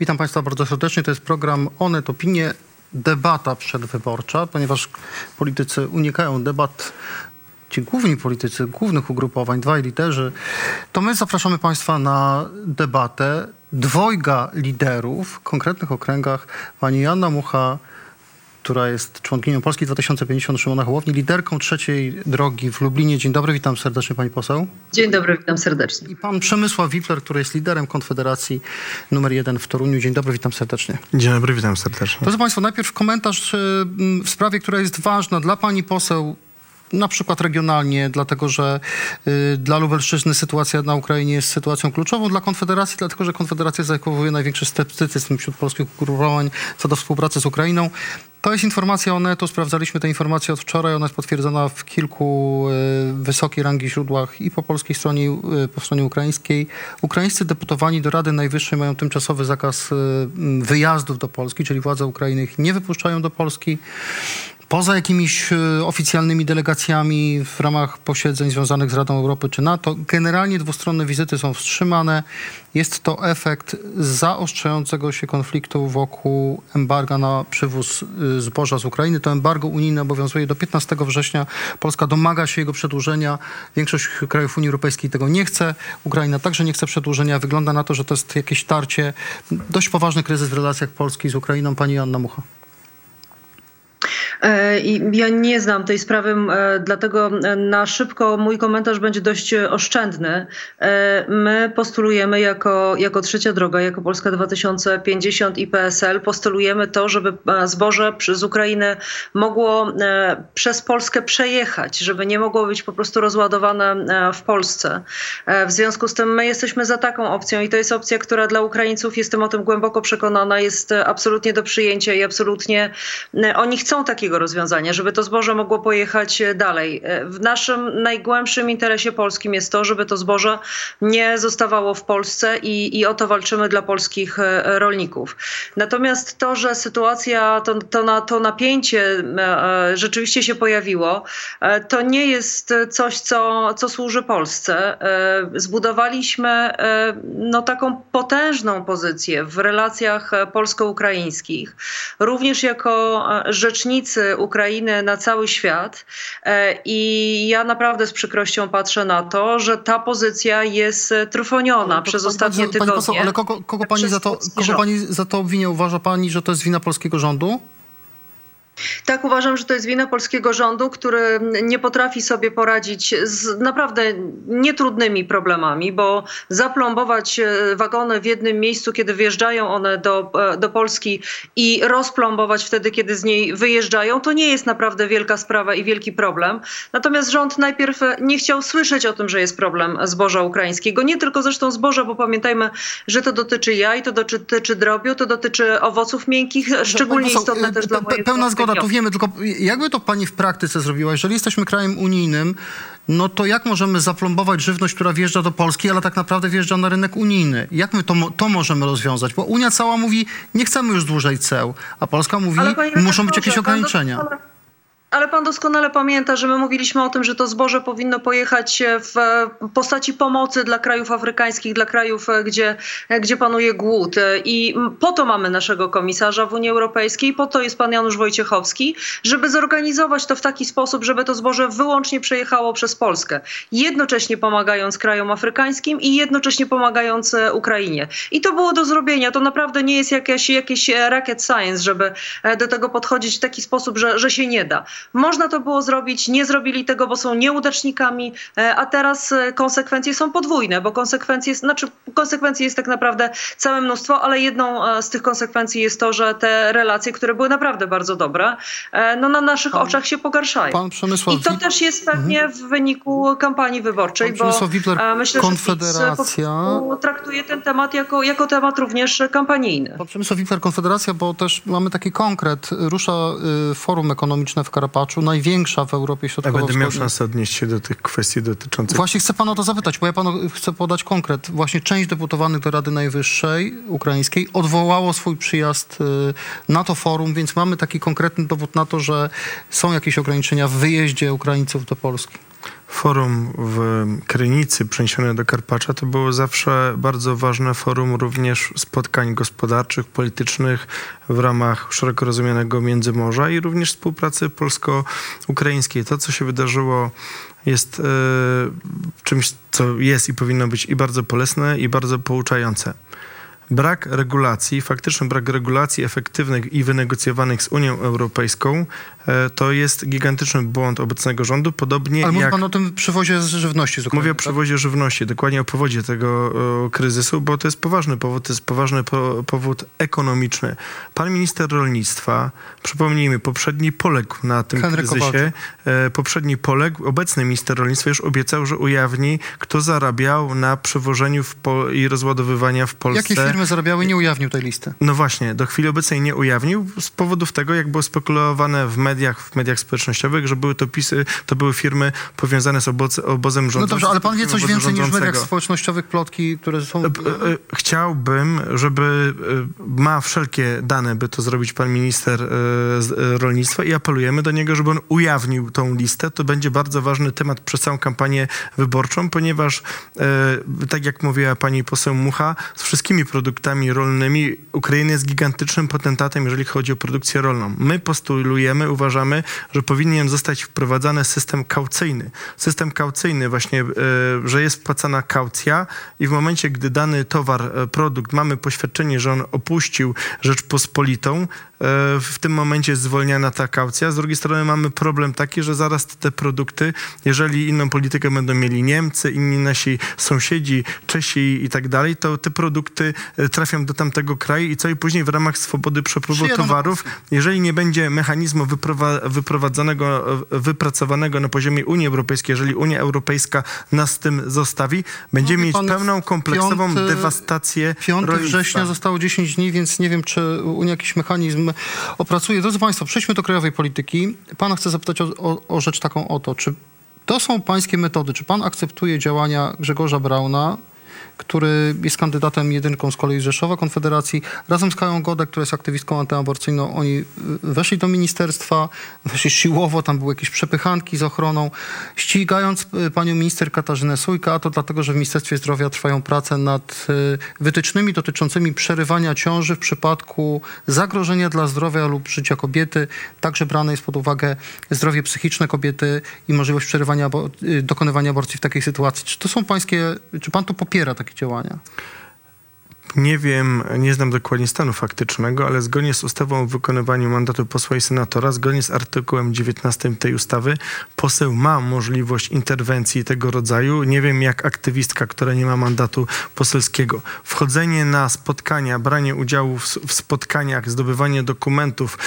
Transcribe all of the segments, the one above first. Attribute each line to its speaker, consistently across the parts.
Speaker 1: Witam Państwa bardzo serdecznie. To jest program Onet Opinie, debata przedwyborcza, ponieważ politycy unikają debat, ci główni politycy głównych ugrupowań, dwaj liderzy, to my zapraszamy Państwa na debatę dwojga liderów w konkretnych okręgach. Pani Joanna Mucha, która jest członkinią Polski 2050 Szymona Hołowni, liderką trzeciej drogi w Lublinie. Dzień dobry, witam serdecznie Pani poseł.
Speaker 2: Dzień dobry, witam serdecznie.
Speaker 1: I pan Przemysław Wipler, który jest liderem Konfederacji numer jeden w Toruniu. Dzień dobry, witam serdecznie.
Speaker 3: Dzień dobry, witam serdecznie.
Speaker 1: Proszę Państwa, najpierw komentarz y, w sprawie, która jest ważna dla Pani poseł, na przykład regionalnie, dlatego że y, dla Lubelszczyzny sytuacja na Ukrainie jest sytuacją kluczową, dla Konfederacji, dlatego że Konfederacja zachowuje największy sceptycyzm wśród polskich ugrupowań co do współpracy z Ukrainą. To jest informacja o netu, sprawdzaliśmy tę informację od wczoraj, ona jest potwierdzona w kilku y, wysokiej rangi źródłach i po polskiej stronie, y, po stronie ukraińskiej. Ukraińscy deputowani do Rady Najwyższej mają tymczasowy zakaz m, wyjazdów do Polski, czyli władze Ukrainy ich nie wypuszczają do Polski. Poza jakimiś y, oficjalnymi delegacjami w ramach posiedzeń związanych z Radą Europy czy NATO, generalnie dwustronne wizyty są wstrzymane. Jest to efekt zaostrzającego się konfliktu wokół embarga na przywóz y, zboża z Ukrainy. To embargo unijne obowiązuje do 15 września. Polska domaga się jego przedłużenia. Większość krajów Unii Europejskiej tego nie chce. Ukraina także nie chce przedłużenia. Wygląda na to, że to jest jakieś tarcie, dość poważny kryzys w relacjach Polski z Ukrainą. Pani Anna Mucha.
Speaker 2: E, I ja nie znam tej sprawy, e, dlatego na szybko mój komentarz będzie dość oszczędny. E, My postulujemy jako, jako trzecia droga, jako Polska 2050 i PSL, postulujemy to, żeby zboże z Ukrainy mogło przez Polskę przejechać, żeby nie mogło być po prostu rozładowane w Polsce. W związku z tym my jesteśmy za taką opcją i to jest opcja, która dla Ukraińców, jestem o tym głęboko przekonana, jest absolutnie do przyjęcia i absolutnie oni chcą takiego rozwiązania, żeby to zboże mogło pojechać dalej. W naszym najgłębszym interesie polskim jest to, żeby to zboże nie zostawało w Polsce i, i o to walczymy dla polskich e, rolników. Natomiast to, że sytuacja, to, to, na, to napięcie e, rzeczywiście się pojawiło, e, to nie jest coś, co, co służy Polsce. Zbudowaliśmy no, taką potężną pozycję w relacjach polsko-ukraińskich, również jako rzecznicy Ukrainy na cały świat. E, I ja naprawdę z przykrością patrzę na to, że ta pozycja jest trwoniona przez
Speaker 1: Pani-
Speaker 2: ostatnie
Speaker 1: pani
Speaker 2: tygodnie.
Speaker 1: poseł, ale kogo, kogo, pani to, kogo pani za to obwinia? Uważa pani, że to jest wina polskiego rządu?
Speaker 2: Tak, uważam, że to jest wina polskiego rządu, który nie potrafi sobie poradzić z naprawdę nietrudnymi problemami, bo zaplombować e, wagony w jednym miejscu, kiedy wyjeżdżają one do, e, do Polski i rozplombować wtedy, kiedy z niej wyjeżdżają, to nie jest naprawdę wielka sprawa i wielki problem. Natomiast rząd najpierw nie chciał słyszeć o tym, że jest problem zboża ukraińskiego. Nie tylko zresztą zboża, bo pamiętajmy, że to dotyczy jaj, to dotyczy drobiu, to dotyczy owoców miękkich, szczególnie
Speaker 1: Pani poseł,
Speaker 2: istotne
Speaker 1: e,
Speaker 2: też dla mojego
Speaker 1: Pełna zgoda, to
Speaker 2: regionu.
Speaker 1: wiemy, tylko jakby to pani w praktyce zrobiła? Jeżeli jesteśmy krajem unijnym, no to jak możemy zaplombować żywność, która wjeżdża do Polski, ale tak naprawdę wjeżdża na rynek unijny? Jak my to, to możemy rozwiązać? Bo Unia cała mówi, nie chcemy już dłużej ceł, a Polska mówi, muszą być jakieś ograniczenia.
Speaker 2: Ale pan doskonale pamięta, że my mówiliśmy o tym, że to zboże powinno pojechać w e, postaci pomocy dla krajów afrykańskich, dla krajów, e, gdzie, e, gdzie panuje głód. I po to mamy naszego komisarza w Unii Europejskiej, po to jest pan Janusz Wojciechowski, żeby zorganizować to w taki sposób, żeby to zboże wyłącznie przejechało przez Polskę. Jednocześnie pomagając krajom afrykańskim i jednocześnie pomagając Ukrainie. I to było do zrobienia. To naprawdę nie jest jakieś, jakieś rocket science, żeby do tego podchodzić w taki sposób, że, że się nie da. Można to było zrobić, nie zrobili tego, bo są nieudacznikami, e, a teraz e, konsekwencje są podwójne, bo konsekwencje, znaczy konsekwencji jest tak naprawdę całe mnóstwo, ale jedną e, z tych konsekwencji jest to, że te relacje, które były naprawdę bardzo dobre, no na naszych
Speaker 1: Pan-
Speaker 2: oczach się pogarszają.
Speaker 1: Pan Przemysław
Speaker 2: I to też jest pewnie w wyniku kampanii wyborczej,
Speaker 1: Pan
Speaker 2: bo
Speaker 1: Wipler,
Speaker 2: myślę, że
Speaker 1: Konfederacja-
Speaker 2: prostu traktuje ten temat jako, jako temat również kampanijny.
Speaker 1: Pan Przemysław Wikler, Konfederacja, bo też mamy taki konkret. Rusza y, forum ekonomiczne w Karpaczu, największa w Europie
Speaker 3: Ja będę miał szansę odnieść się do tych kwestii dotyczących...
Speaker 1: Właśnie chcę pana o to zapytać, bo ja panu chcę podać konkret. Właśnie część deputowanych do Rady Najwyższej ukraińskiej odwołało swój przyjazd y, na to forum, więc mamy taki konkretny dowód na to, że są jakieś ograniczenia w wyjeździe Ukraińców do Polski.
Speaker 3: Forum w Krynicy przeniesione do Karpacza to było zawsze bardzo ważne forum również spotkań gospodarczych, politycznych w ramach szeroko rozumianego Międzymorza i również współpracy polsko-ukraińskiej. To, co się wydarzyło jest e, czymś, co jest i powinno być i bardzo bolesne, i bardzo pouczające. Brak regulacji, faktyczny brak regulacji efektywnych i wynegocjowanych z Unią Europejską to jest gigantyczny błąd obecnego rządu, podobnie
Speaker 1: Ale mówi
Speaker 3: jak...
Speaker 1: pan o tym przywozie z żywności z Ukrainy,
Speaker 3: Mówię o
Speaker 1: tak?
Speaker 3: przewozie żywności, dokładnie o powodzie tego e, kryzysu, bo to jest poważny powód, to jest poważny po, powód ekonomiczny. Pan minister rolnictwa, przypomnijmy, poprzedni poległ na tym
Speaker 1: Henryk
Speaker 3: kryzysie. E, poprzedni poległ, obecny minister rolnictwa już obiecał, że ujawni, kto zarabiał na po, i rozładowywania w Polsce.
Speaker 1: Jakie firmy zarabiały? Nie ujawnił tej listy.
Speaker 3: No właśnie, do chwili obecnej nie ujawnił z powodów tego, jak było spekulowane w mediach, w mediach społecznościowych, że były to pisy, to były firmy powiązane z oboz, obozem
Speaker 1: No
Speaker 3: rządzącym.
Speaker 1: dobrze, ale pan wie coś więcej niż w mediach społecznościowych plotki, które są...
Speaker 3: E, e, Chciałbym, żeby e, ma wszelkie dane, by to zrobić pan minister rolnictwa i apelujemy do niego, żeby on ujawnił tą listę. To będzie bardzo ważny temat przez całą kampanię wyborczą, ponieważ tak jak mówiła pani poseł Mucha, z wszystkimi produktami rolnymi Ukraina jest gigantycznym potentatem, jeżeli chodzi o produkcję rolną. My postulujemy, uważamy, że powinien zostać wprowadzany system kaucyjny. System kaucyjny właśnie, e, że jest wpłacana kaucja i w momencie, gdy dany towar, e, produkt, mamy poświadczenie, że on opuścił Rzeczpospolitą, w tym momencie jest zwolniana ta kaucja. Z drugiej strony mamy problem taki, że zaraz te produkty, jeżeli inną politykę będą mieli Niemcy, inni nasi sąsiedzi, Czesi i tak dalej, to te produkty e, trafią do tamtego kraju i co i później w ramach swobody przepływu towarów, jeżeli nie będzie mechanizmu wyprowa- wyprowadzonego, e, wypracowanego na poziomie Unii Europejskiej, jeżeli Unia Europejska nas z tym zostawi, będziemy mieć pełną, kompleksową
Speaker 1: piąty-
Speaker 3: dewastację
Speaker 1: 5
Speaker 3: rolnictwa.
Speaker 1: września zostało 10 dni, więc nie wiem, czy Unia jakiś mechanizm opracuje. Drodzy Państwo, przejdźmy do krajowej polityki. Pana chcę zapytać o, o, o rzecz taką oto. Czy to są pańskie metody? Czy pan akceptuje działania Grzegorza Brauna, który jest kandydatem jedynką z kolei Rzeszowa Konfederacji, razem z Kają Godek, która jest aktywistką antyaborcyjną. Oni weszli do ministerstwa, weszli siłowo, tam były jakieś przepychanki z ochroną, ścigając y, panią minister Katarzynę Sujka, a to dlatego, że w Ministerstwie Zdrowia trwają prace nad y, wytycznymi dotyczącymi przerywania ciąży w przypadku zagrożenia dla zdrowia lub życia kobiety. Także brane jest pod uwagę zdrowie psychiczne kobiety i możliwość przerywania, y, dokonywania aborcji w takiej sytuacji. Czy to są pańskie, czy pan to popiera takie działania?
Speaker 3: Nie wiem, nie znam dokładnie stanu faktycznego, ale zgodnie z ustawą o wykonywaniu mandatu posła i senatora, zgodnie z artykułem 19 tej ustawy, poseł ma możliwość interwencji tego rodzaju. Nie wiem, jak aktywistka, która nie ma mandatu poselskiego. Wchodzenie na spotkania, branie udziału w, w spotkaniach, zdobywanie dokumentów,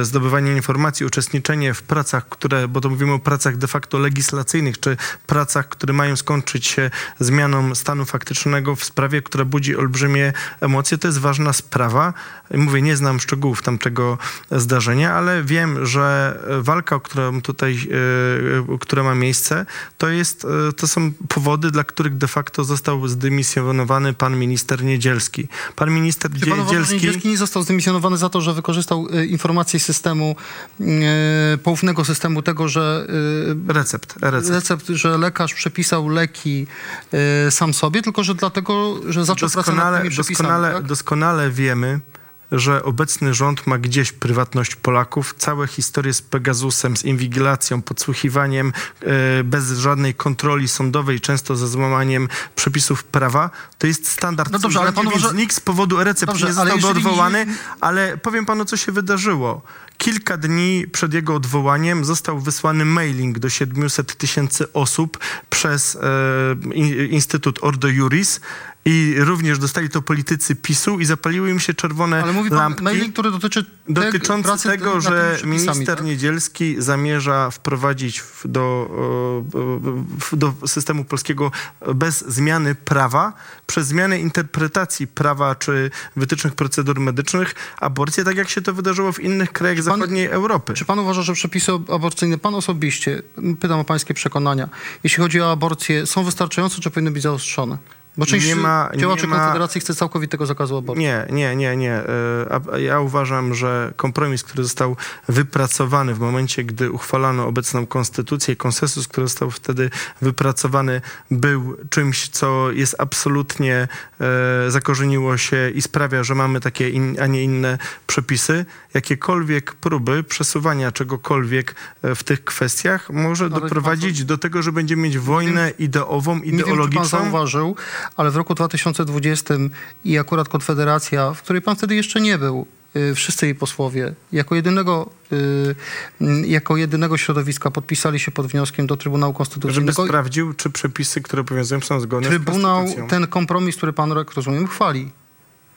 Speaker 3: e, zdobywanie informacji, uczestniczenie w pracach, które, bo to mówimy o pracach de facto legislacyjnych, czy pracach, które mają skończyć się zmianą stanu faktycznego w sprawie, która budzi olbrzymie emocje. To jest ważna sprawa. Mówię, nie znam szczegółów tamtego zdarzenia, ale wiem, że walka, o którą tutaj, e, która ma miejsce, to, jest, e, to są powody, dla których de facto został zdymisjonowany pan minister Niedzielski. Pan minister
Speaker 1: pan
Speaker 3: Niedzielski...
Speaker 1: Niedzielski nie został zdymisjonowany za to, że wykorzystał informacje systemu, poufnego systemu tego, że
Speaker 3: Recept, recept.
Speaker 1: recept, że lekarz przepisał leki sam sobie, tylko że dlatego, że zaczął pracę nad
Speaker 3: Doskonale,
Speaker 1: tymi przepisami.
Speaker 3: doskonale,
Speaker 1: tak?
Speaker 3: doskonale wiemy, że obecny rząd ma gdzieś prywatność Polaków. Całe historie z Pegasusem, z inwigilacją, podsłuchiwaniem, e, bez żadnej kontroli sądowej, często ze złamaniem przepisów prawa, to jest standard
Speaker 1: No dobrze, ale pan
Speaker 3: więc
Speaker 1: uważa-
Speaker 3: nikt z powodu recept
Speaker 1: Dobrze,
Speaker 3: nie
Speaker 1: ale
Speaker 3: zostałby
Speaker 1: jeżeli
Speaker 3: odwołany,
Speaker 1: nie-
Speaker 3: ale powiem panu, co się wydarzyło. Kilka dni przed jego odwołaniem został wysłany mailing do 700 tysięcy osób przez e, in, Instytut Ordo Juris i również dostali to politycy PiSu i zapaliły im się czerwone
Speaker 1: Ale mówi pan
Speaker 3: lampki.
Speaker 1: mailing, który dotyczy
Speaker 3: Dotyczący tego, że minister
Speaker 1: tak?
Speaker 3: Niedzielski zamierza wprowadzić do, e, do systemu polskiego bez zmiany prawa, przez zmianę interpretacji prawa czy wytycznych procedur medycznych aborcję, tak jak się to wydarzyło w innych krajach
Speaker 1: pan-
Speaker 3: zachodniej Europy.
Speaker 1: Czy pan uważa, że przepisy aborcyjne, pan osobiście, pytam o pańskie przekonania, jeśli chodzi o aborcję, są wystarczające, czy powinny być zaostrzone? Bo część
Speaker 3: Nie ma- nie
Speaker 1: działaczy
Speaker 3: ma-
Speaker 1: Konfederacji chce całkowitego zakazu aborcji.
Speaker 3: Nie, nie, nie, nie. E, Ja uważam, że kompromis, który został wypracowany w momencie, gdy uchwalano obecną konstytucję, konsensus, który został wtedy wypracowany, był czymś, co jest absolutnie e, zakorzeniło się i sprawia, że mamy takie, in, a nie inne przepisy. Jakiekolwiek próby przesuwania czegokolwiek e, w tych kwestiach może
Speaker 1: Ale
Speaker 3: doprowadzić do tego, że będziemy mieć wojnę ideową,
Speaker 1: Nie wiem, czy pan
Speaker 3: ideologiczną.
Speaker 1: zauważył, ale w roku 2020 i akurat Konfederacja, w której pan wtedy jeszcze nie był, y, wszyscy jej posłowie, jako jedynego, y, jako jedynego środowiska podpisali się pod wnioskiem do Trybunału
Speaker 3: Żeby
Speaker 1: Konstytucyjnego.
Speaker 3: sprawdził, czy przepisy, które obowiązują, są zgodne z
Speaker 1: Trybunał ten kompromis, który pan, jak rozumiem, chwali.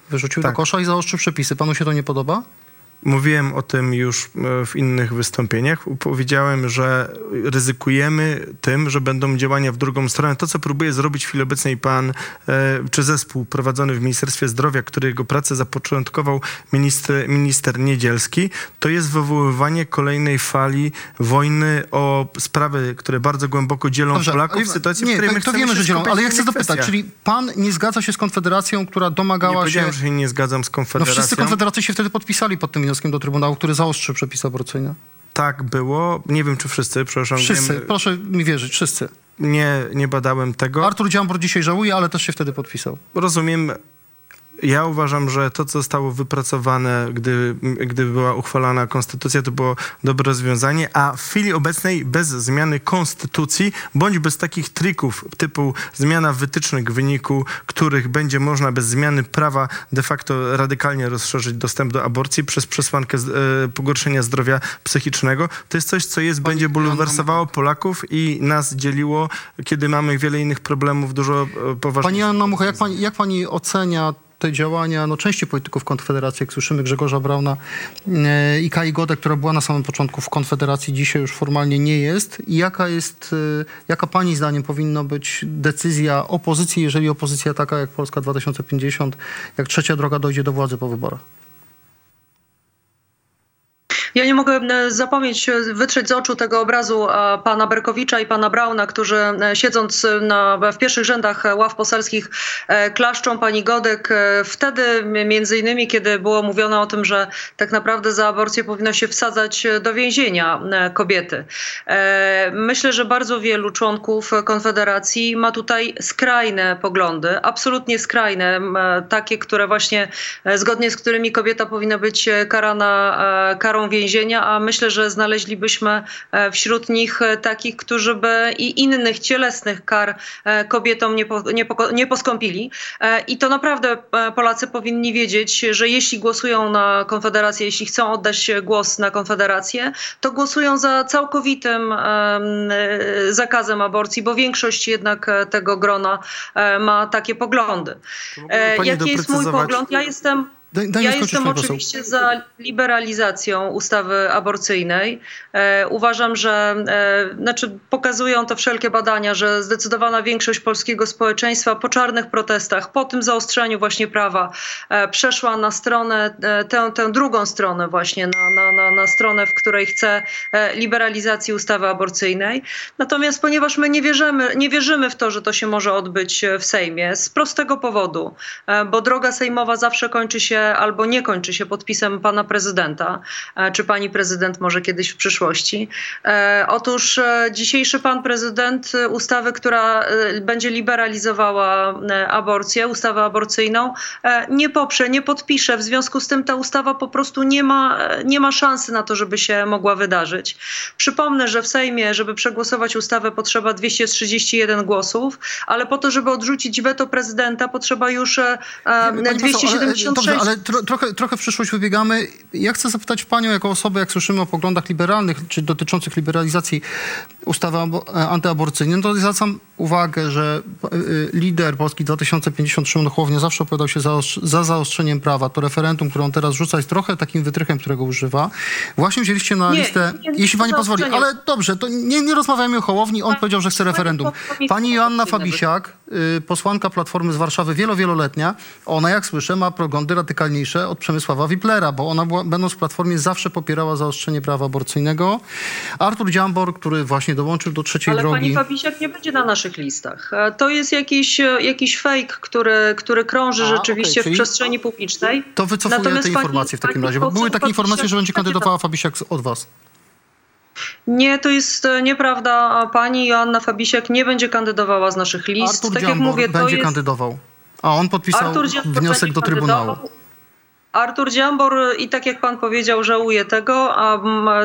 Speaker 1: Wyrzucił
Speaker 3: Tak.
Speaker 1: do kosza i zaostrzył przepisy. Panu się to nie podoba?
Speaker 3: Mówiłem o tym już e, w innych wystąpieniach. Powiedziałem, że ryzykujemy tym, że będą działania w drugą stronę. To, co próbuje zrobić w chwili obecnej pan, e, czy zespół prowadzony w Ministerstwie Zdrowia, który jego pracę zapoczątkował minister, minister Niedzielski, to jest wywoływanie kolejnej fali wojny o sprawy, które bardzo głęboko dzielą Polaków w sytuacji,
Speaker 1: nie,
Speaker 3: w której
Speaker 1: to,
Speaker 3: my
Speaker 1: to wiemy, że dzielą, ale ja chcę zapytać,
Speaker 3: kwestiach.
Speaker 1: czyli pan nie zgadza się z Konfederacją, która
Speaker 3: Nie
Speaker 1: domagała się...
Speaker 3: powiedziałem, że się nie zgadzam z
Speaker 1: No
Speaker 3: Konfederacją.
Speaker 1: wszyscy konfederacy się wtedy podpisali pod tym wnioskiem do Trybunału, który zaostrzy przepisy aborcyjne.
Speaker 3: Tak było. Nie wiem, czy wszyscy, przepraszam.
Speaker 1: Wszyscy, proszę mi wierzyć, wszyscy.
Speaker 3: nie, nie badałem tego.
Speaker 1: Artur Dziambor dzisiaj żałuje, ale też się wtedy podpisał.
Speaker 3: Rozumiem. Ja uważam, że to, co zostało wypracowane, gdy, gdy była uchwalana konstytucja, to było dobre rozwiązanie, a w chwili obecnej bez zmiany konstytucji, bądź bez takich trików typu zmiana wytycznych, w wyniku których będzie można bez zmiany prawa de facto radykalnie rozszerzyć dostęp do aborcji przez przesłankę e, pogorszenia zdrowia psychicznego, to jest coś, co jest, będzie bulwersowało Polaków i nas dzieliło, kiedy mamy wiele innych problemów, dużo e, poważniejszych.
Speaker 1: Pani Anna Mucha, jak pani, jak pani ocenia te działania no, części polityków Konfederacji, jak słyszymy Grzegorza Brauna e, i Kai Godę, która była na samym początku w Konfederacji, dzisiaj już formalnie nie jest. I jaka jest, e, jaka pani zdaniem powinna być decyzja opozycji, jeżeli opozycja taka jak Polska 2050, jak trzecia droga dojdzie do władzy po wyborach?
Speaker 2: Ja nie mogę e, zapomnieć, e, wytrzeć z oczu tego obrazu e, pana Berkowicza i pana Brauna, którzy siedząc na, w pierwszych rzędach ław poselskich klaszczą pani Godek. Wtedy między innymi, kiedy było mówione o tym, że tak naprawdę za aborcję powinno się wsadzać do więzienia kobiety. Myślę, że bardzo wielu członków Konfederacji ma tutaj skrajne poglądy, absolutnie skrajne, takie, które właśnie zgodnie z którymi kobieta powinna być karana karą więzienia, a myślę, że znaleźlibyśmy e, wśród nich e, takich, którzy by i innych cielesnych kar e, kobietom nie, po, nie, poko- nie poskąpili. I to naprawdę Polacy powinni wiedzieć, że jeśli głosują na Konfederację, jeśli chcą oddać głos na Konfederację, to głosują za całkowitym em, zakazem aborcji, bo większość jednak tego grona ma takie poglądy. Jaki jest mój pogląd? Ja jestem.
Speaker 1: Daj, daj
Speaker 2: Ja jestem
Speaker 1: poseł.
Speaker 2: oczywiście za liberalizacją ustawy aborcyjnej. E, uważam, że e, znaczy pokazują to wszelkie badania, że zdecydowana większość polskiego społeczeństwa po czarnych protestach, po tym zaostrzeniu właśnie prawa, e, przeszła na stronę, e, tę, tę drugą stronę właśnie, na, na, na, na stronę, w której chce e, liberalizacji ustawy aborcyjnej. Natomiast ponieważ my nie wierzymy, nie wierzymy w to, że to się może odbyć e, w Sejmie, z prostego powodu, bo droga sejmowa zawsze kończy się albo nie kończy się podpisem pana prezydenta, e, czy pani prezydent może kiedyś w przyszłości. E, Otóż e, dzisiejszy pan prezydent ustawy, która będzie liberalizowała aborcję, ustawę aborcyjną, nie poprze, nie podpisze. W związku z tym ta ustawa po prostu nie ma, nie ma szansy na to, żeby się mogła wydarzyć. Przypomnę, że w Sejmie, żeby przegłosować ustawę, potrzeba 231 głosów, ale po to, żeby odrzucić weto prezydenta, potrzeba już e, e,
Speaker 1: Pani poseł, ale-
Speaker 2: 276
Speaker 1: Dobrze, ale tro, trochę, trochę w przyszłość wybiegamy. Ja chcę zapytać panią jako osobę, jak słyszymy o poglądach liberalnych, czy dotyczących liberalizacji ustawy e, antyaborcyjnej, no to zwracam uwagę, że e, e, lider Polski 2050 Szymon Hołownia zawsze opowiadał się za, za zaostrzeniem prawa. To referendum, które on teraz rzuca, jest trochę takim wytrychem, którego używa. Właśnie wzięliście na
Speaker 2: Nie,
Speaker 1: listę,
Speaker 2: nie, nie
Speaker 1: jeśli pani pozwoli, ale dobrze, to nie, nie rozmawiajmy o Hołowni, on powiedział, że chce referendum. Pani Joanna Fabisiak y, posłanka Platformy z Warszawy, wielo, wieloletnia, ona jak słyszę ma poglądy radykalniejsze od Przemysława Wiplera, bo ona była, będąc w Platformie zawsze popierała zaostrzenie prawa aborcyjnego. Artur Dziambor, który właśnie dołączył do trzeciej
Speaker 2: Ale
Speaker 1: drogi.
Speaker 2: pani Fabisiak nie będzie na naszych listach. E, To jest jakiś, e, jakiś fake, który, który krąży
Speaker 1: A,
Speaker 2: rzeczywiście
Speaker 1: czyli-
Speaker 2: w przestrzeni publicznej.
Speaker 1: To wycofuję
Speaker 2: Natomiast
Speaker 1: te
Speaker 2: pani-
Speaker 1: informacje w takim
Speaker 2: pani
Speaker 1: razie, bo były takie informacje, że będzie kandydowała Fabisiak od was.
Speaker 2: Nie, to jest e, nieprawda. Pani Joanna Fabisiak nie będzie kandydowała z naszych list.
Speaker 1: Artur
Speaker 2: tak jak
Speaker 1: Dziambor
Speaker 2: mówię, to
Speaker 1: będzie
Speaker 2: jest...
Speaker 1: kandydował. A on podpisał
Speaker 2: Artur Dziambor
Speaker 1: wniosek do Trybunału.
Speaker 2: kandydował. Artur Dziambor i tak jak pan powiedział, żałuje tego, a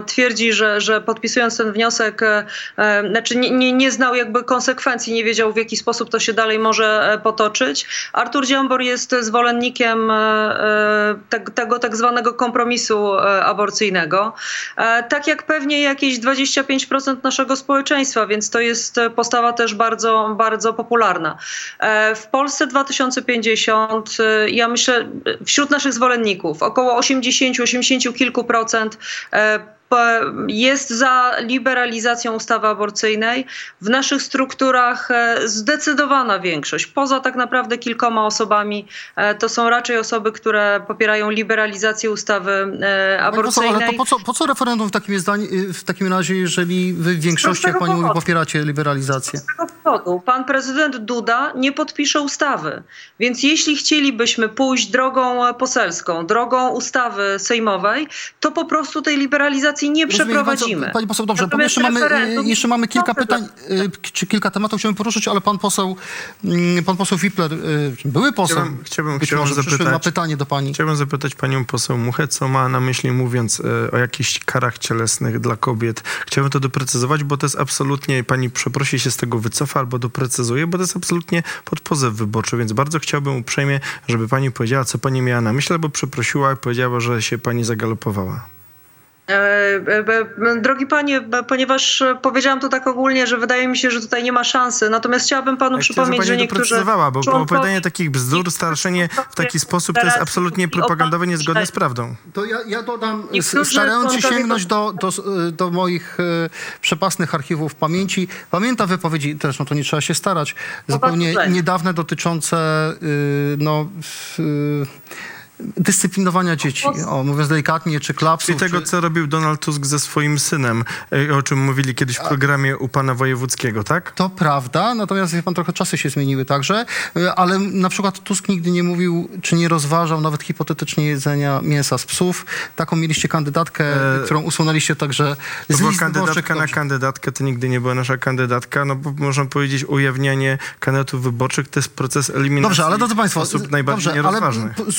Speaker 2: twierdzi, że, że podpisując ten wniosek, e, e, znaczy nie, nie, nie znał jakby konsekwencji, nie wiedział w jaki sposób to się dalej może e, potoczyć. Artur Dziambor jest zwolennikiem e, e, te- tego tak zwanego kompromisu aborcyjnego. Tak jak pewnie jakieś 25% naszego społeczeństwa, więc to jest postawa też bardzo, bardzo popularna. W Polsce 2050, e, ja myślę, wśród naszych zwolenników około 80, 80 kilku procent e, jest za liberalizacją ustawy aborcyjnej. W naszych strukturach e, zdecydowana większość, poza tak naprawdę kilkoma osobami, e, to są raczej osoby, które popierają liberalizację ustawy
Speaker 1: Pani poseł, ale
Speaker 2: aborcyjnej.
Speaker 1: to po co, po co referendum w takim, w takim razie, jeżeli wy w większości, jak pani mówi,
Speaker 2: powodu.
Speaker 1: popieracie liberalizację?
Speaker 2: Z tego powodu pan prezydent Duda nie podpisze ustawy. Więc jeśli chcielibyśmy pójść drogą poselską, drogą ustawy sejmowej, to po prostu tej liberalizacji nie
Speaker 1: Rozumiem,
Speaker 2: przeprowadzimy.
Speaker 1: Pani poseł, dobrze, bo jeszcze mamy, jeszcze mamy kilka pytań, y, czy kilka tematów chciałbym poruszyć, ale pan poseł, mm, pan poseł Wipler, y, były poseł,
Speaker 3: Chciałbym- chciałbym-
Speaker 1: być
Speaker 3: chciałbym
Speaker 1: może przyszły, ma
Speaker 3: zapytać-
Speaker 1: pytanie do pani.
Speaker 3: Chciałbym zapytać panią poseł Muchę, co ma na myśli mówiąc e, o jakichś karach cielesnych dla kobiet. Chciałbym to doprecyzować, bo to jest absolutnie, pani przeprosi się z tego wycofa albo doprecyzuje, bo to jest absolutnie pod pozew wyborczy, więc bardzo chciałbym uprzejmie, żeby pani powiedziała, co pani miała na myśli, albo przeprosiła i powiedziała, że się pani zagalopowała.
Speaker 2: E, e, e, Drogi panie, ponieważ powiedziałam to tak ogólnie, że wydaje mi się, że tutaj nie ma szansy. Natomiast chciałabym panu
Speaker 3: Ja
Speaker 2: przypomnieć, że
Speaker 3: pani
Speaker 2: niektórzy.
Speaker 3: doprecyzowała, bo
Speaker 2: członkowie-
Speaker 3: opowiadanie takich bzdur, starszenie w taki sposób to jest absolutnie propagandowe, niezgodne z prawdą.
Speaker 1: To ja, ja dodam,
Speaker 2: Niektórzy
Speaker 1: starając się sięgnąć do, do, do moich e, przepasnych archiwów pamięci, pamiętam wypowiedzi, no to nie trzeba się starać, zupełnie niedawne dotyczące y, no, w, y, dyscyplinowania dzieci, o, mówiąc delikatnie, czy klapsów.
Speaker 3: I tego,
Speaker 1: czy...
Speaker 3: co robił Donald Tusk ze swoim synem, e, o czym mówili kiedyś w programie u pana Wojewódzkiego, tak?
Speaker 1: To prawda, natomiast wie pan, trochę czasy się zmieniły także, y, ale na przykład Tusk nigdy nie mówił, czy nie rozważał nawet hipotetycznie jedzenia mięsa z psów. Taką mieliście kandydatkę,
Speaker 3: E,
Speaker 1: którą usunęliście także
Speaker 3: To
Speaker 1: z
Speaker 3: była
Speaker 1: list wyborczych.
Speaker 3: kandydatka na kandydatkę, to nigdy nie była nasza kandydatka, no bo można powiedzieć ujawnianie kandydatów wyborczych to jest proces eliminacji
Speaker 1: Dobrze, ale drodzy Państwo,
Speaker 3: osób najbardziej
Speaker 1: dobrze, ale
Speaker 3: nierozważnych.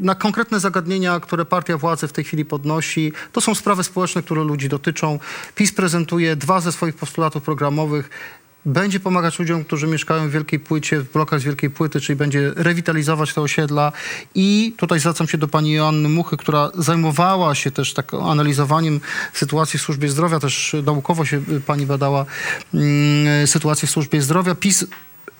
Speaker 1: Na konkretne zagadnienia, które partia władzy w tej chwili podnosi. To są sprawy społeczne, które ludzi dotyczą. PiS prezentuje dwa ze swoich postulatów programowych. Będzie pomagać ludziom, którzy mieszkają w Wielkiej Płycie, w blokach z Wielkiej Płyty, czyli będzie rewitalizować te osiedla. I tutaj zwracam się do pani Joanny Muchy, która zajmowała się też tak analizowaniem sytuacji w służbie zdrowia, też naukowo się pani badała mm, sytuację w służbie zdrowia. PiS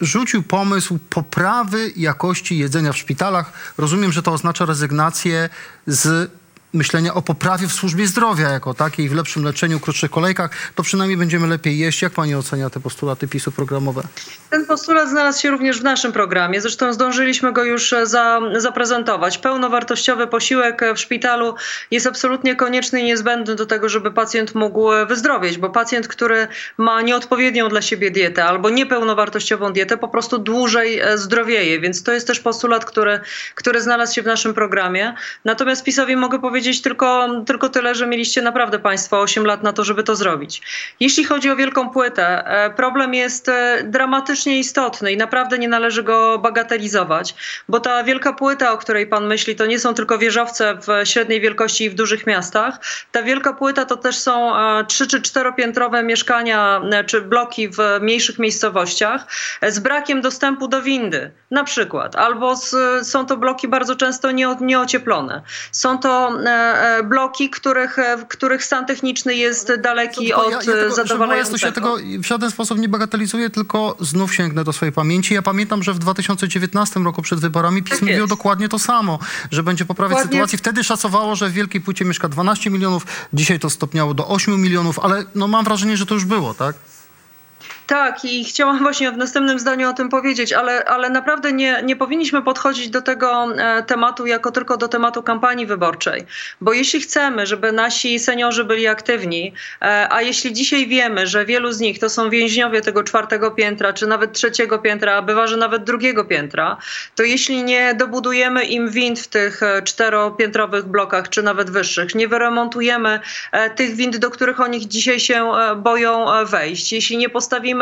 Speaker 1: rzucił pomysł poprawy jakości jedzenia w szpitalach. Rozumiem, że to oznacza rezygnację z myślenia o poprawie w służbie zdrowia jako takiej, w lepszym leczeniu, krótszych kolejkach. To przynajmniej będziemy lepiej jeść. Jak pani ocenia te postulaty PiSu programowe?
Speaker 2: Ten postulat znalazł się również w naszym programie. Zresztą zdążyliśmy go już e, za, zaprezentować. Pełnowartościowy posiłek w szpitalu jest absolutnie konieczny i niezbędny do tego, żeby pacjent mógł e, wyzdrowieć, bo pacjent, który ma nieodpowiednią dla siebie dietę albo niepełnowartościową dietę, po prostu dłużej e, zdrowieje. Więc to jest też postulat, który, który znalazł się w naszym programie. Natomiast PiSowi mogę powiedzieć tylko, tylko tyle, że mieliście naprawdę Państwo 8 lat na to, żeby to zrobić. Jeśli chodzi o wielką płytę, e, problem jest e, dramatycznie istotny i naprawdę nie należy go bagatelizować, bo ta wielka płyta, o której Pan myśli, to nie są tylko wieżowce w średniej wielkości i w dużych miastach. Ta wielka płyta to też są e, trzy czy czteropiętrowe mieszkania czy bloki w mniejszych miejscowościach z brakiem dostępu do windy, na przykład, albo z, są to bloki bardzo często nie, nieocieplone. Są to bloki, których, e, których stan techniczny jest daleki
Speaker 1: Tylko
Speaker 2: od
Speaker 1: ja, ja tego, była
Speaker 2: zadowalającego.
Speaker 1: ja tego w żaden sposób nie bagatelizuję, tylko znów sięgnę do swojej pamięci. Ja pamiętam, że w 2019 roku przed wyborami PiS
Speaker 2: Tak
Speaker 1: mówiło dokładnie to samo, że będzie poprawiać
Speaker 2: Dokładnie.
Speaker 1: sytuację. Wtedy szacowało, że w Wielkiej Płycie mieszka 12 milionów, dzisiaj to stopniało do 8 milionów, ale no mam wrażenie, że to już było, tak?
Speaker 2: Tak, i chciałam właśnie w następnym zdaniu o tym powiedzieć, ale, ale naprawdę nie, nie powinniśmy podchodzić do tego e, tematu jako tylko do tematu kampanii wyborczej. Bo jeśli chcemy, żeby nasi seniorzy byli aktywni, e, a jeśli dzisiaj wiemy, że wielu z nich to są więźniowie tego czwartego piętra, czy nawet trzeciego piętra, a bywa, że nawet drugiego piętra, to jeśli nie dobudujemy im wind w tych e, czteropiętrowych blokach, czy nawet wyższych, nie wyremontujemy tych wind, do których oni dzisiaj się boją wejść, jeśli nie postawimy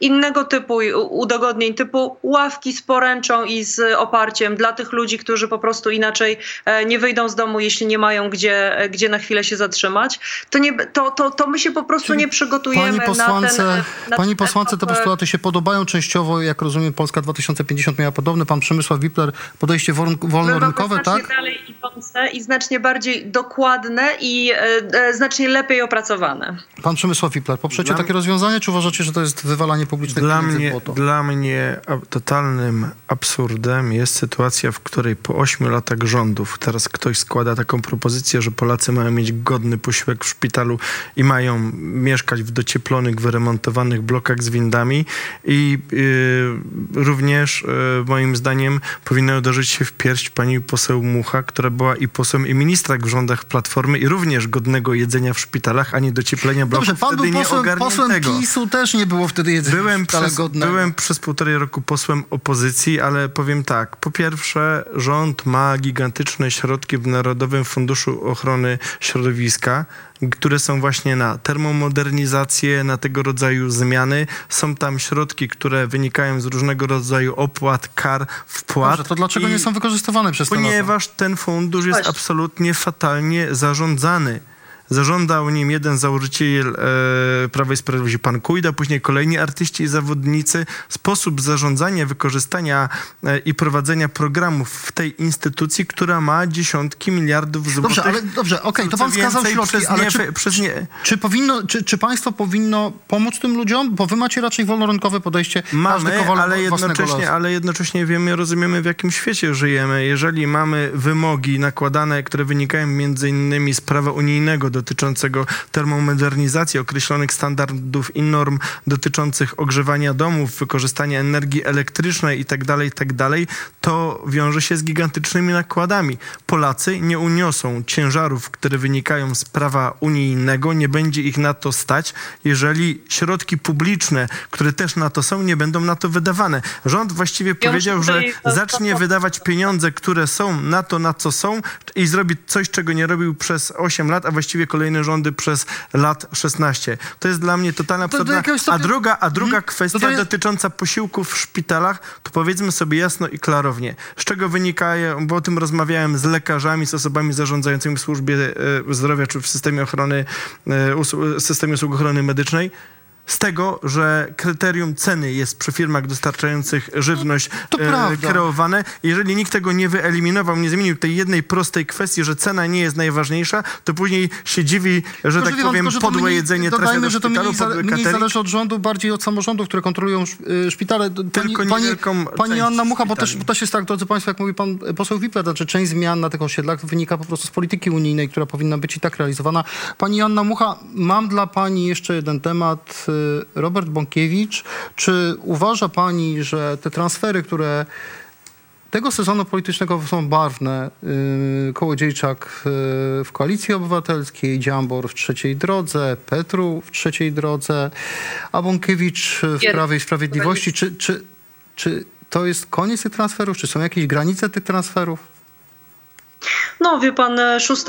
Speaker 2: innego typu udogodnień, typu ławki z poręczą i z oparciem dla tych ludzi, którzy po prostu inaczej e, nie wyjdą z domu, jeśli nie mają gdzie, e, gdzie na chwilę się zatrzymać, to, nie, to, to, to my się po prostu
Speaker 1: Czyli
Speaker 2: nie przygotujemy
Speaker 1: Pani posłance,
Speaker 2: na ten na
Speaker 1: pani
Speaker 2: ten
Speaker 1: posłance te
Speaker 2: etap, e,
Speaker 1: postulaty się podobają częściowo, jak rozumiem Polska 2050 miała podobne, pan Przemysław Wipler, podejście woln-
Speaker 2: My mamy
Speaker 1: wolnorynkowe,
Speaker 2: znacznie
Speaker 1: tak?
Speaker 2: dalej idące i znacznie bardziej dokładne i e, e, znacznie lepiej opracowane.
Speaker 1: Pan Przemysław Wipler, poprzecie
Speaker 3: Dla-
Speaker 1: takie rozwiązanie, czy uważacie, że to jest wywalanie publicznych
Speaker 3: Dla
Speaker 1: w
Speaker 3: mnie,
Speaker 1: błoto?
Speaker 3: dla mnie totalnym absurdem jest sytuacja, w której po ośmiu latach rządów teraz ktoś składa taką propozycję, że Polacy mają mieć godny posiłek w szpitalu i mają mieszkać w docieplonych, wyremontowanych blokach z windami i y, również y, moim zdaniem powinna uderzyć się w pierś pani poseł Mucha, która była i posłem i ministra w rządach Platformy i również godnego jedzenia w szpitalach, a nie docieplenia bloków
Speaker 1: Dobrze, pan
Speaker 3: wtedy
Speaker 1: był posłem, posłem. PiSu, też nie było wtedy jedzenia
Speaker 3: Byłem przez,
Speaker 1: godnego.
Speaker 3: byłem przez półtorej roku posłem opozycji, ale powiem tak. Po pierwsze, rząd ma gigantyczne środki w Narodowym Funduszu Ochrony Środowiska, które są właśnie na termomodernizację, na tego rodzaju zmiany. Są tam środki, które wynikają z różnego rodzaju opłat, kar, wpłat.
Speaker 1: Dobrze, to dlaczego
Speaker 3: I
Speaker 1: nie są wykorzystywane przez te lata?
Speaker 3: Ponieważ ten fundusz jest absolutnie fatalnie zarządzany. Zarządzał nim jeden założyciel e, Prawa i Sprawiedliwości, pan Kujda, później kolejni artyści i zawodnicy. Sposób zarządzania, wykorzystania e, i prowadzenia programów w tej instytucji, która ma dziesiątki miliardów złotych.
Speaker 1: Dobrze, ale dobrze, okej, to
Speaker 3: Co
Speaker 1: pan wskazał środki,
Speaker 3: przez
Speaker 1: ale
Speaker 3: nie,
Speaker 1: czy,
Speaker 3: przez nie,
Speaker 1: czy, powinno, czy, czy państwo powinno pomóc tym ludziom? Bo wy macie raczej wolnorynkowe podejście.
Speaker 3: Mamy, ale jednocześnie, ale jednocześnie wiemy, rozumiemy w jakim świecie żyjemy. Jeżeli mamy wymogi nakładane, które wynikają między innymi z prawa unijnego dotyczącego termomodernizacji, określonych standardów i norm dotyczących ogrzewania domów, wykorzystania energii elektrycznej itd., itd., to wiąże się z gigantycznymi nakładami. Polacy nie uniosą ciężarów, które wynikają z prawa unijnego, nie będzie ich na to stać, jeżeli środki publiczne, które też na to są, nie będą na to wydawane. Rząd właściwie powiedział, że zacznie wydawać pieniądze, które są na to, na co są i zrobi coś, czego nie robił przez 8 lat, a właściwie kolejne rządy przez lat 16. To jest dla mnie totalna
Speaker 1: To
Speaker 3: absurdna.
Speaker 1: jakiegoś
Speaker 3: A druga, a druga
Speaker 1: Mhm.
Speaker 3: kwestia
Speaker 1: To to
Speaker 3: dotycząca posiłków w szpitalach, to powiedzmy sobie jasno i klarownie, z czego wynikają, bo o tym rozmawiałem z lekarzami, z osobami zarządzającymi w służbie e, zdrowia czy w systemie ochrony, e, systemie usług ochrony medycznej, z tego, że kryterium ceny jest przy firmach dostarczających żywność
Speaker 1: to
Speaker 3: e, kreowane. Jeżeli nikt tego nie wyeliminował, nie zmienił tej jednej prostej kwestii, że cena nie jest najważniejsza, to później się dziwi, że
Speaker 1: Tylko,
Speaker 3: tak
Speaker 1: pan,
Speaker 3: powiem,
Speaker 1: tylko, że
Speaker 3: podłe
Speaker 1: mniej-
Speaker 3: jedzenie trafia do
Speaker 1: że to
Speaker 3: szpitalu,
Speaker 1: mniej,
Speaker 3: podły
Speaker 1: mniej zależy od rządu, bardziej od samorządów, które kontrolują y, szpitale. Pani,
Speaker 3: Tylko
Speaker 1: pani, pani Anna Mucha, bo też, bo też jest tak, drodzy Państwo, jak mówi pan poseł Wipler, znaczy część zmian na tych osiedlach wynika po prostu z polityki unijnej, która powinna być i tak realizowana. Pani Anna Mucha, mam dla Pani jeszcze jeden temat. Y, Robert Bąkiewicz, czy uważa Pani, że te transfery, które tego sezonu politycznego są barwne. Yy, Kołodziejczak yy, w Koalicji Obywatelskiej, Dziambor w trzeciej drodze, Petru w trzeciej drodze, a Bąkiewicz w. Prawie i Sprawiedliwości. Czy, czy, czy to jest koniec tych transferów? Czy są jakieś granice tych transferów?
Speaker 2: No, wie pan, e, 6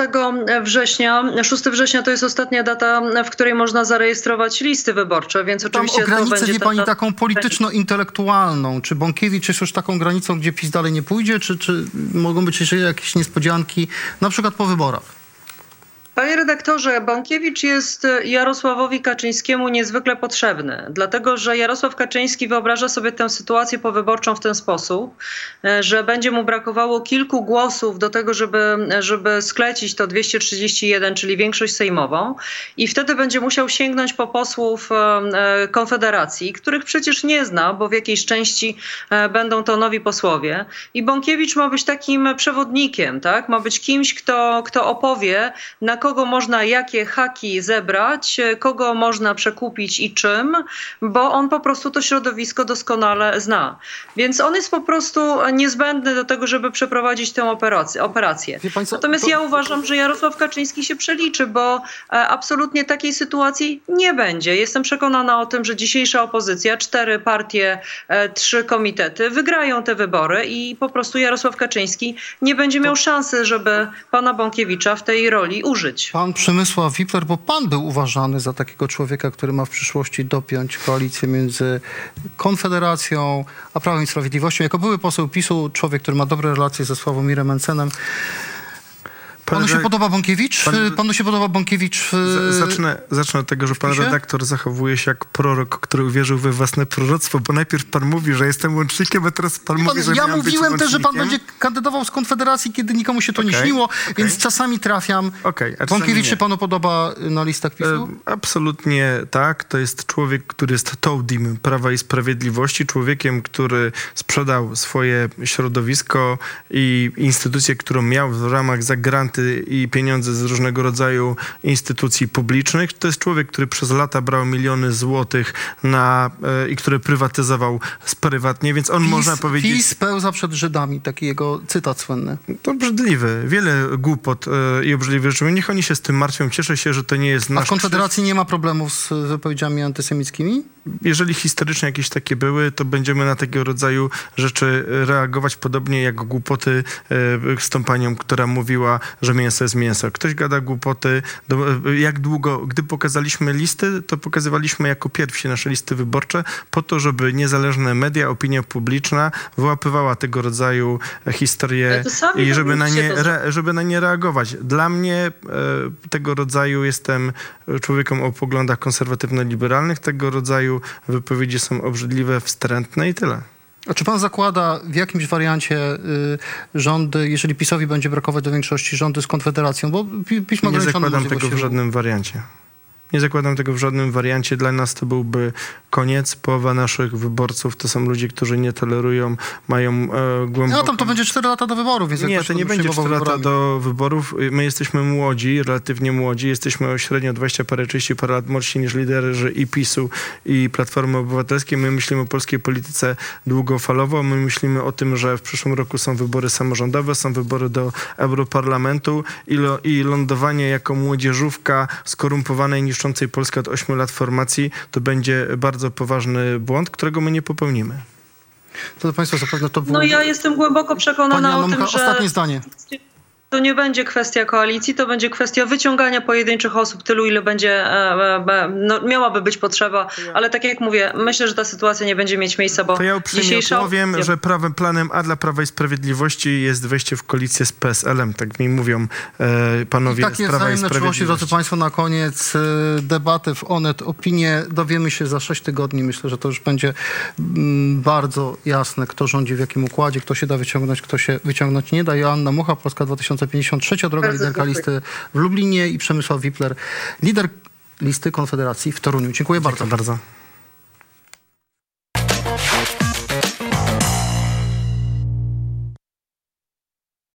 Speaker 2: września, 6 września to jest ostatnia data, w której można zarejestrować listy wyborcze, więc
Speaker 1: Tam
Speaker 2: oczywiście
Speaker 1: o
Speaker 2: to
Speaker 1: granicę,
Speaker 2: będzie
Speaker 1: wie
Speaker 2: ta
Speaker 1: pani,
Speaker 2: data-
Speaker 1: taką polityczno-intelektualną. Czy Bąkiewicz jest już taką granicą, gdzie PiS dalej nie pójdzie? Czy, czy mogą być jeszcze jakieś niespodzianki, na przykład po wyborach?
Speaker 2: Panie redaktorze, Bąkiewicz jest Jarosławowi Kaczyńskiemu niezwykle potrzebny, dlatego że Jarosław Kaczyński wyobraża sobie tę sytuację powyborczą w ten sposób, e, że będzie mu brakowało kilku głosów do tego, żeby, żeby sklecić to 231, czyli większość sejmową i wtedy będzie musiał sięgnąć po posłów e, e, Konfederacji, których przecież nie zna, bo w jakiejś części e, będą to nowi posłowie. I Bąkiewicz ma być takim przewodnikiem, tak? Ma być kimś, kto, kto opowie, na kogo kogo można, jakie haki zebrać, kogo można przekupić i czym, bo on po prostu to środowisko doskonale zna. Więc on jest po prostu niezbędny do tego, żeby przeprowadzić tę operację. operację.
Speaker 1: Państwo,
Speaker 2: Natomiast
Speaker 1: to-
Speaker 2: ja uważam, że Jarosław Kaczyński się przeliczy, bo e, absolutnie takiej sytuacji nie będzie. Jestem przekonana o tym, że dzisiejsza opozycja, cztery partie, e, trzy komitety wygrają te wybory i po prostu Jarosław Kaczyński nie będzie miał szansy, żeby pana Bąkiewicza w tej roli użyć.
Speaker 1: Pan Przemysław Wipler, bo pan był uważany za takiego człowieka, który ma w przyszłości dopiąć koalicję między Konfederacją a Prawem i Sprawiedliwością. Jako były poseł PiSu, człowiek, który ma dobre relacje ze Sławomirem Mencenem. Panu się
Speaker 3: Pan-
Speaker 1: podoba Bąkiewicz?
Speaker 3: pan-
Speaker 1: Panu się podoba Bąkiewicz?
Speaker 3: Z-
Speaker 1: e,
Speaker 3: Zacznę, zacznę od tego, że pan redaktor zachowuje się jak prorok, który uwierzył we własne proroctwo, bo najpierw pan mówi, że jestem łącznikiem, a teraz pan
Speaker 1: Wie
Speaker 3: mówi,
Speaker 1: Pan,
Speaker 3: że
Speaker 1: ja mówiłem też, że pan będzie kandydował z Konfederacji, kiedy nikomu się to nie
Speaker 3: Okej,
Speaker 1: śniło,
Speaker 3: okej.
Speaker 1: więc czasami trafiam.
Speaker 3: A czasami
Speaker 1: Bąkiewicz
Speaker 3: nie.
Speaker 1: się panu podoba y, na listach PiSu?
Speaker 3: E, Absolutnie tak. To jest człowiek, który jest tołdim Prawa i Sprawiedliwości, człowiekiem, który sprzedał swoje środowisko i instytucję, którą miał w ramach za granty i pieniądze z różnego rodzaju instytucji publicznych. To jest człowiek, który przez lata brał miliony złotych na, e, i który prywatyzował prywatnie, więc on
Speaker 1: PiS,
Speaker 3: można powiedzieć...
Speaker 1: PiS pełza przed Żydami, taki jego cytat słynny.
Speaker 3: To obrzydliwe. Wiele głupot e, i obrzydliwych rzeczy. Niech oni się z tym martwią. Cieszę się, że to nie jest
Speaker 1: A
Speaker 3: nasz
Speaker 1: w Konfederacji nie ma problemów z wypowiedziami antysemickimi?
Speaker 3: jeżeli historycznie jakieś takie były, to będziemy na tego rodzaju rzeczy reagować podobnie jak głupoty e, z tą panią, która mówiła, że mięso jest mięso. Ktoś gada głupoty. E, jak długo, gdy pokazaliśmy listy, to pokazywaliśmy jako pierwsi nasze listy wyborcze po to, żeby niezależne media, opinia publiczna wyłapywała tego rodzaju historie
Speaker 2: to sami
Speaker 3: i żeby na, nie, re, żeby na nie reagować. Dla mnie e, tego rodzaju jestem człowiekiem o poglądach konserwatywno-liberalnych. Tego rodzaju wypowiedzi są obrzydliwe, wstrętne i tyle.
Speaker 1: A czy pan zakłada w jakimś wariancie y, rządy, jeżeli PiSowi będzie brakować do większości, rządy z Konfederacją? Bo pi- PiS ma
Speaker 3: Nie zakładam tego w żadnym wariancie. Nie zakładam tego w żadnym wariancie. Dla nas to byłby koniec. Połowa naszych wyborców to są ludzie, którzy nie tolerują, mają e, głęboko...
Speaker 1: No tam to będzie 4 lata do wyborów, więc
Speaker 3: Nie, to nie będzie
Speaker 1: przyjmował
Speaker 3: 4 lata do wyborów. My jesteśmy młodzi, relatywnie młodzi. Jesteśmy o średnio 20 parę, 30 parę lat młodsi niż liderzy i PiSu i Platformy Obywatelskiej. My myślimy o polskiej polityce długofalowo. My myślimy o tym, że w przyszłym roku są wybory samorządowe, są wybory do Europarlamentu i, lo, i lądowanie jako młodzieżówka skorumpowanej, niszczącej Polskę od 8 lat formacji to będzie bardzo poważny błąd, którego my nie popełnimy.
Speaker 1: To Państwo zapewne to było...
Speaker 2: No ja jestem głęboko
Speaker 1: Pani
Speaker 2: przekonana
Speaker 1: Anno
Speaker 2: o tym, że
Speaker 1: ostatnie zdanie.
Speaker 2: To nie będzie kwestia koalicji, to będzie kwestia wyciągania pojedynczych osób tylu, ile będzie, e, e, no, miałaby być potrzeba. Ale tak jak mówię, myślę, że ta sytuacja nie będzie mieć miejsca, bo
Speaker 3: To ja
Speaker 2: dzisiejsza
Speaker 3: powiem, że prawym planem A dla Prawa i Sprawiedliwości jest wejście w koalicję z PSL-em. Tak mi mówią e, panowie
Speaker 1: Takie
Speaker 3: z Prawa i
Speaker 1: czułości, drodzy
Speaker 3: Sprawiedliwości.
Speaker 1: Państwo, na koniec y, debaty w Onet Opinie. Dowiemy się za 6 tygodni. Myślę, że to już będzie mm, bardzo jasne, kto rządzi w jakim układzie, kto się da wyciągnąć, kto się wyciągnąć nie da. Joanna Mucha, Polska 2053, droga
Speaker 2: Bardzo
Speaker 1: liderka listy w Lublinie i Przemysław Wipler, lider listy Konfederacji w Toruniu. Dziękuję bardzo.
Speaker 3: Dziękuję bardzo.